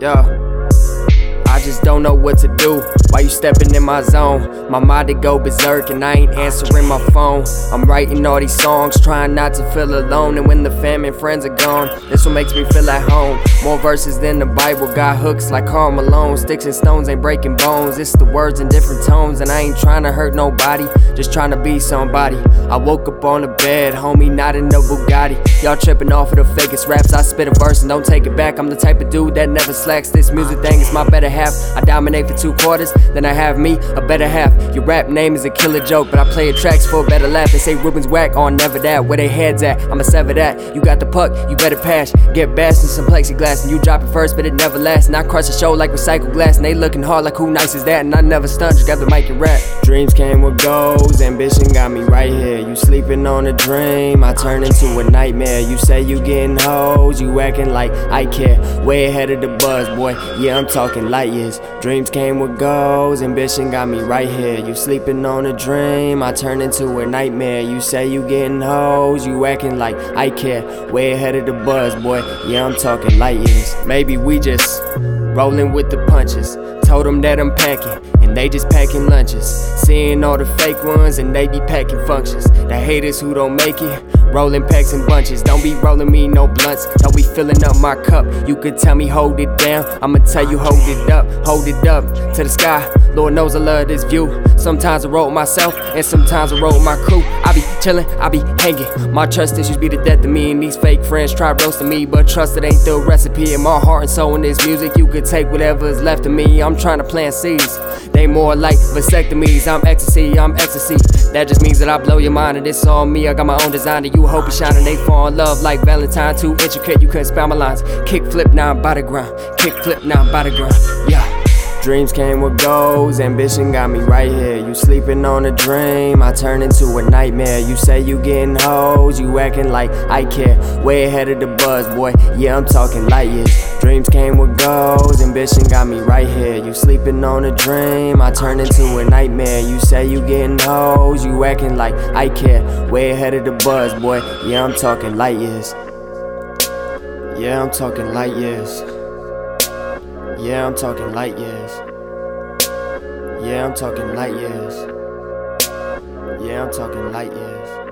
Yeah my zone. My mind to go berserk and I ain't answering my phone. I'm writing all these songs, trying not to feel alone. And when the family and friends are gone, this what makes me feel at home. More verses than the Bible, got hooks like Karl Malone. Sticks and stones ain't breaking bones. It's the words in different tones, and I ain't trying to hurt nobody, just trying to be somebody. I woke up on the bed, homie, not in no Bugatti. Y'all tripping off of the fakest raps. I spit a verse and don't take it back. I'm the type of dude that never slacks. This music thing is my better half. I dominate for two quarters, then I have me, a better half. Your rap name is a killer joke, but I play it tracks for a better laugh. They say Ruben's whack on never that. Where they heads at? I'ma sever that. You got the puck, you better pass. Get bashed in some plexiglass, and you drop it first, but it never lasts. And I crush the show like recycled glass, and they looking hard like who nice is that? And I never stunt, just got the mic and rap. Dreams came with goals, ambition got me right here. You sleeping on a dream, I turn into a nightmare. You say you getting hoes, you acting like I care. Way ahead of the buzz, boy. Yeah, I'm talking light years. Dreams came with goals, ambition got me right here. You sleeping on a dream, I turn into a nightmare. You say you getting hoes, you acting like I care. Way ahead of the buzz, boy. Yeah, I'm talking light years. Maybe we just rolling with the punches. Told them that I'm packing, and they just packing lunches. Seeing all the fake ones, and they be packing functions. The haters who don't make it, rolling packs and bunches. Don't be rolling me no blunts, don't be filling up my cup. You could tell me hold it down, I'ma tell you hold it up, hold it up to the sky. Lord knows I love this view. Sometimes I roll myself, and sometimes I roll my crew. I be chillin', I be hanging. My trust issues be the death of me, and these fake friends try roasting me. But trust it ain't the recipe. In my heart and soul in this music, you could take whatever is left of me. I'm trying to plant seeds. They more like vasectomies. I'm ecstasy, I'm ecstasy. That just means that I blow your mind, and it's all me. I got my own design, and you hope shine, and they fall in love like Valentine. Too intricate, you couldn't spell my lines. Kick flip, now by the ground. Kick flip, now by the ground. Yeah. Dreams came with goals, ambition got me right here. You sleeping on a dream, I turn into a nightmare. You say you getting hoes, you acting like I care. Way ahead of the buzz, boy. Yeah, I'm talking light years. Dreams came with goals, ambition got me right here. You sleeping on a dream, I turn into a nightmare. You say you getting hoes, you acting like I care. Way ahead of the buzz, boy. Yeah, I'm talking light years. Yeah, I'm talking light years. Yeah, I'm talking light years. Yeah, I'm talking light years. Yeah, I'm talking light years.